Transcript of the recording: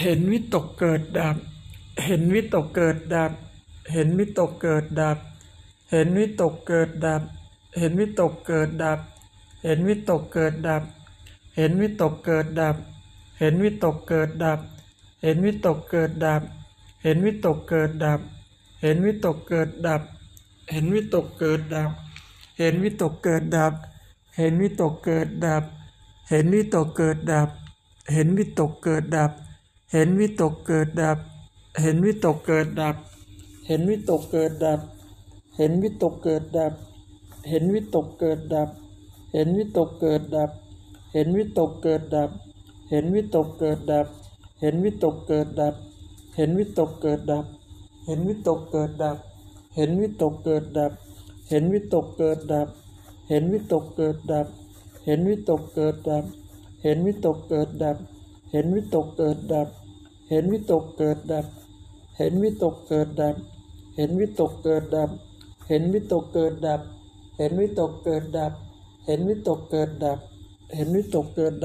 เห็นวิตกเกิดดับ เห็นวิตกเกิดดับ เห็นวิตกเกิดดับ เห็นวิตกเกิดดับ เห็นวิตกเกิดดับ เห็นวิตกเกิดดับ เห็นวิตกเกิดดับ เห็นวิตกเกิดดับ เห็นวิตกเกิดดับ เห็นวิตกเกิดดับ เห็นวิตกเกิดดับ เห็นวิตกเกิดดับ เห็นวิตกเกิดดับ เห็นวิตกเกิดดับ เห็นวิตกเกิดดับ เห็นวิตกเกิดดับ เห็นวิตกเกิดดับ เห็นวิตกเกิดดับ เห็นวิตกเกิดดับ เห็นวิตกเกิดดับ เห็นวิตกเกิดดับ เห็นวิตกเกิดดับ เห็นวิตกเกิดดับ เห็นวิตกเกิดดับ เห็นวิตกเกิดดับ เห็นวิตกเกิดดับ เห็นวิตกเกิดดับ เห็นวิตกเกิดดับ เห็นวิตกเกิดดับ เห็นวิตกเกิดดับ เห็นวิตกเกิดดับ เห็นวิตกเกิดดับ เห็นวิตกเกิดดับ เห็นวิตกเกิดดับ เห็นวิตกเกิดดับ เห็นวิตกเกิดดับ เห็นวิตกเกิดดับ เห็นวิตกเกิดดับ เห็นวิตกเกิดดับ เห็นวิตกเกิดดับ